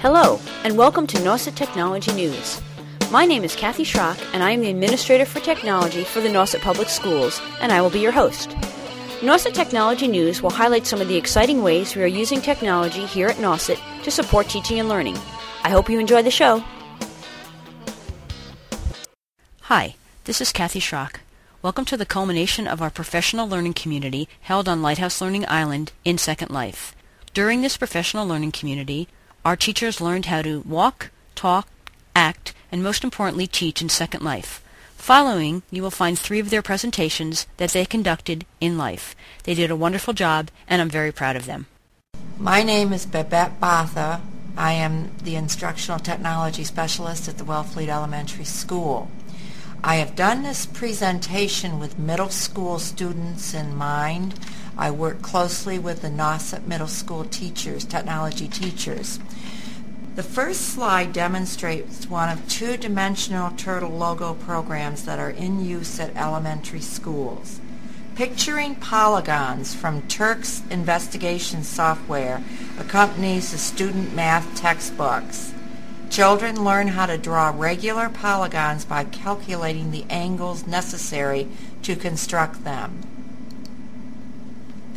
Hello, and welcome to Nauset Technology News. My name is Kathy Schrock, and I am the Administrator for Technology for the Nauset Public Schools, and I will be your host. Nauset Technology News will highlight some of the exciting ways we are using technology here at Nauset to support teaching and learning. I hope you enjoy the show. Hi, this is Kathy Schrock. Welcome to the culmination of our professional learning community held on Lighthouse Learning Island in Second Life. During this professional learning community, our teachers learned how to walk, talk, act, and most importantly teach in Second Life. Following, you will find three of their presentations that they conducted in life. They did a wonderful job, and I'm very proud of them. My name is Babette Batha. I am the Instructional Technology Specialist at the Wellfleet Elementary School. I have done this presentation with middle school students in mind. I work closely with the Nauset Middle School teachers, technology teachers. The first slide demonstrates one of two-dimensional turtle logo programs that are in use at elementary schools. Picturing polygons from TERC's investigation software accompanies the student math textbooks. Children learn how to draw regular polygons by calculating the angles necessary to construct them.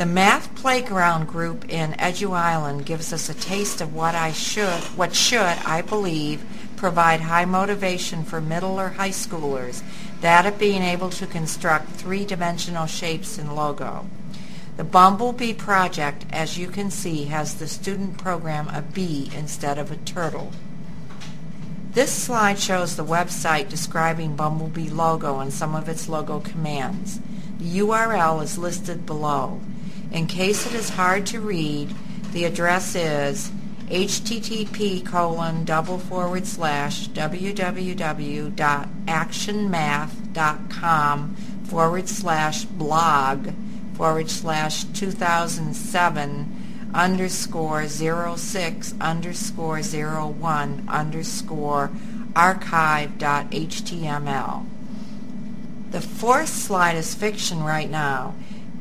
The Math Playground group in Edu Island gives us a taste of what I should, what should, I believe, provide high motivation for middle or high schoolers, that of being able to construct three-dimensional shapes in Logo. The Bumblebee project, as you can see, has the student program a bee instead of a turtle. This slide shows the website describing Bumblebee logo and some of its logo commands. The URL is listed below. In case it is hard to read, the address is http colon double forward slash www.actionmath.com forward slash blog forward slash 2007 underscore zero six underscore zero one underscore archive dot html. The fourth slide is fiction right now.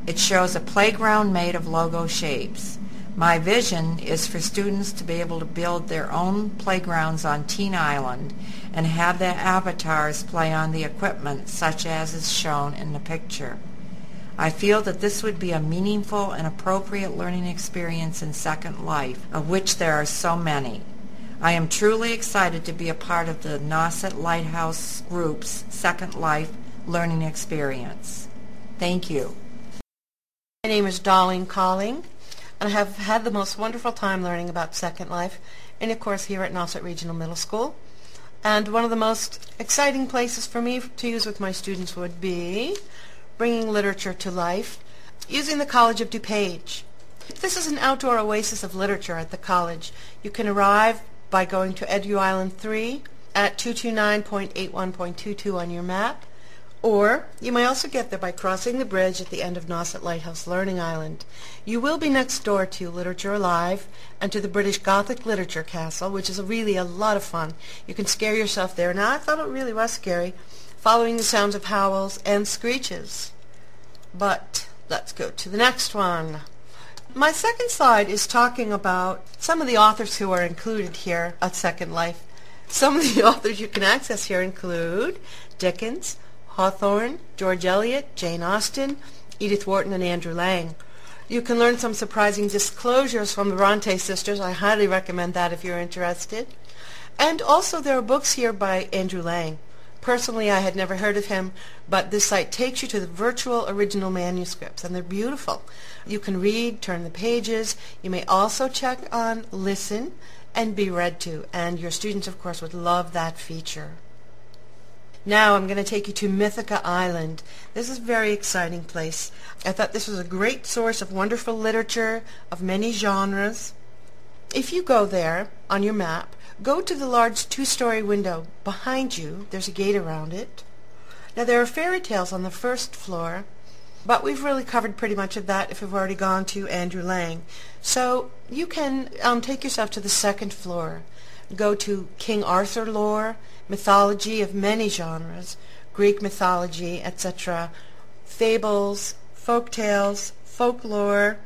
It shows a playground made of logo shapes. My vision is for students to be able to build their own playgrounds on Teen Island and have their avatars play on the equipment such as is shown in the picture. I feel that this would be a meaningful and appropriate learning experience in Second Life, of which there are so many. I am truly excited to be a part of the Nauset Lighthouse Group's Second Life learning experience. Thank you. My name is Darlene Colling, and I have had the most wonderful time learning about Second Life, and of course here at Nauset Regional Middle School. And one of the most exciting places for me to use with my students would be bringing literature to life, using the College of DuPage. This is an outdoor oasis of literature at the college. You can arrive by going to Edu Island 3 at 229.81.22 on your map, or you may also get there by crossing the bridge at the end of Nauset Lighthouse Learning Island. You will be next door to Literature Alive and to the British Gothic Literature Castle, which is a really a lot of fun. You can scare yourself there. Now, I thought it really was scary following the sounds of howls and screeches. But let's go to the next one. My second slide is talking about some of the authors who are included here at Second Life. Some of the authors you can access here include Dickens, Hawthorne, George Eliot, Jane Austen, Edith Wharton, and Andrew Lang. You can learn some surprising disclosures from the Bronte sisters. I highly recommend that if you're interested. And also there are books here by Andrew Lang. Personally, I had never heard of him, but this site takes you to the virtual original manuscripts, and they're beautiful. You can read, turn the pages. You may also check on listen and be read to, and your students, of course, would love that feature. Now I'm going to take you to Mythica Island. This is a very exciting place. I thought this was a great source of wonderful literature of many genres. If you go there on your map, Go to the large two-story window. Behind you, there's a gate around it. Now, there are fairy tales on the first floor, but we've really covered pretty much of that if you've already gone to Andrew Lang. So you can um, take yourself to the second floor. Go to King Arthur lore, mythology of many genres, Greek mythology, etc., fables, folk tales, folklore,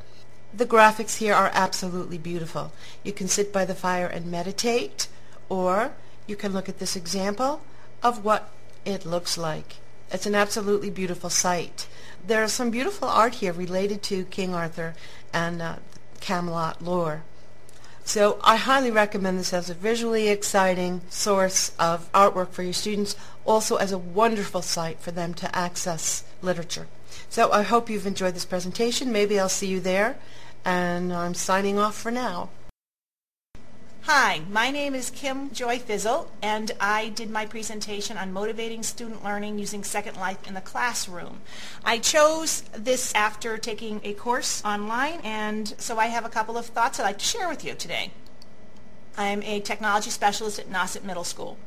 The graphics here are absolutely beautiful. You can sit by the fire and meditate, or you can look at this example of what it looks like. It's an absolutely beautiful site. There's some beautiful art here related to King Arthur and uh, Camelot lore. So I highly recommend this as a visually exciting source of artwork for your students, also as a wonderful site for them to access literature. So I hope you've enjoyed this presentation. Maybe I'll see you there, and I'm signing off for now. Hi, my name is Kim Joy Fizzle, and I did my presentation on motivating student learning using Second Life in the classroom. I chose this after taking a course online, and so I have a couple of thoughts I'd like to share with you today. I'm a technology specialist at Nauset Middle School.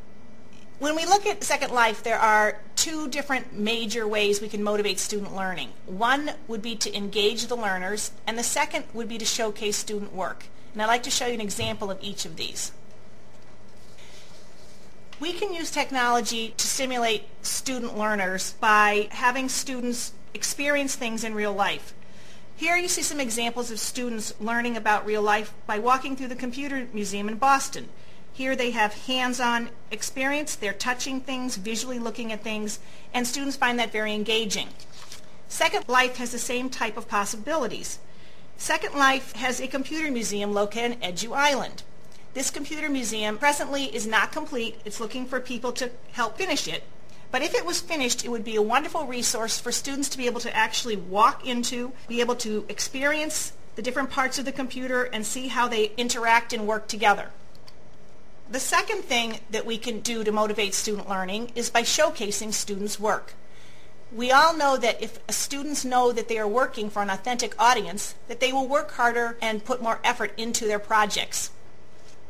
When we look at Second Life, there are two different major ways we can motivate student learning. One would be to engage the learners, and the second would be to showcase student work. And I'd like to show you an example of each of these. We can use technology to stimulate student learners by having students experience things in real life. Here you see some examples of students learning about real life by walking through the Computer Museum in Boston. Here they have hands-on experience, they're touching things, visually looking at things, and students find that very engaging. Second Life has the same type of possibilities. Second Life has a computer museum located on Edu Island. This computer museum presently is not complete. It's looking for people to help finish it. But if it was finished, it would be a wonderful resource for students to be able to actually walk into, be able to experience the different parts of the computer and see how they interact and work together. The second thing that we can do to motivate student learning is by showcasing students' work we all know that if students know that they are working for an authentic audience, that they will work harder and put more effort into their projects.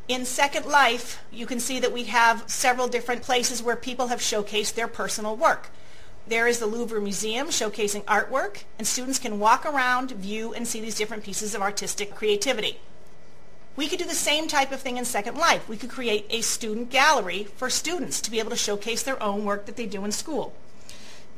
In Second Life, you can see that we have several different places where people have showcased their personal work. There is the Louvre Museum showcasing artwork, and students can walk around, view, and see these different pieces of artistic creativity. We could do the same type of thing in Second Life. We could create a student gallery for students to be able to showcase their own work that they do in school.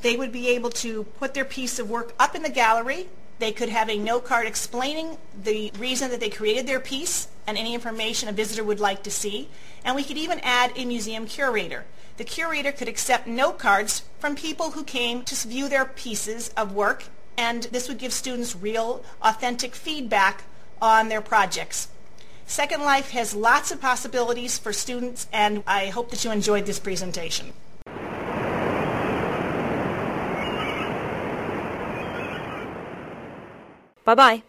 They would be able to put their piece of work up in the gallery. They could have a note card explaining the reason that they created their piece and any information a visitor would like to see. And we could even add a museum curator. The curator could accept note cards from people who came to view their pieces of work, and this would give students real, authentic feedback on their projects. Second Life has lots of possibilities for students, and I hope that you enjoyed this presentation. Bye-bye.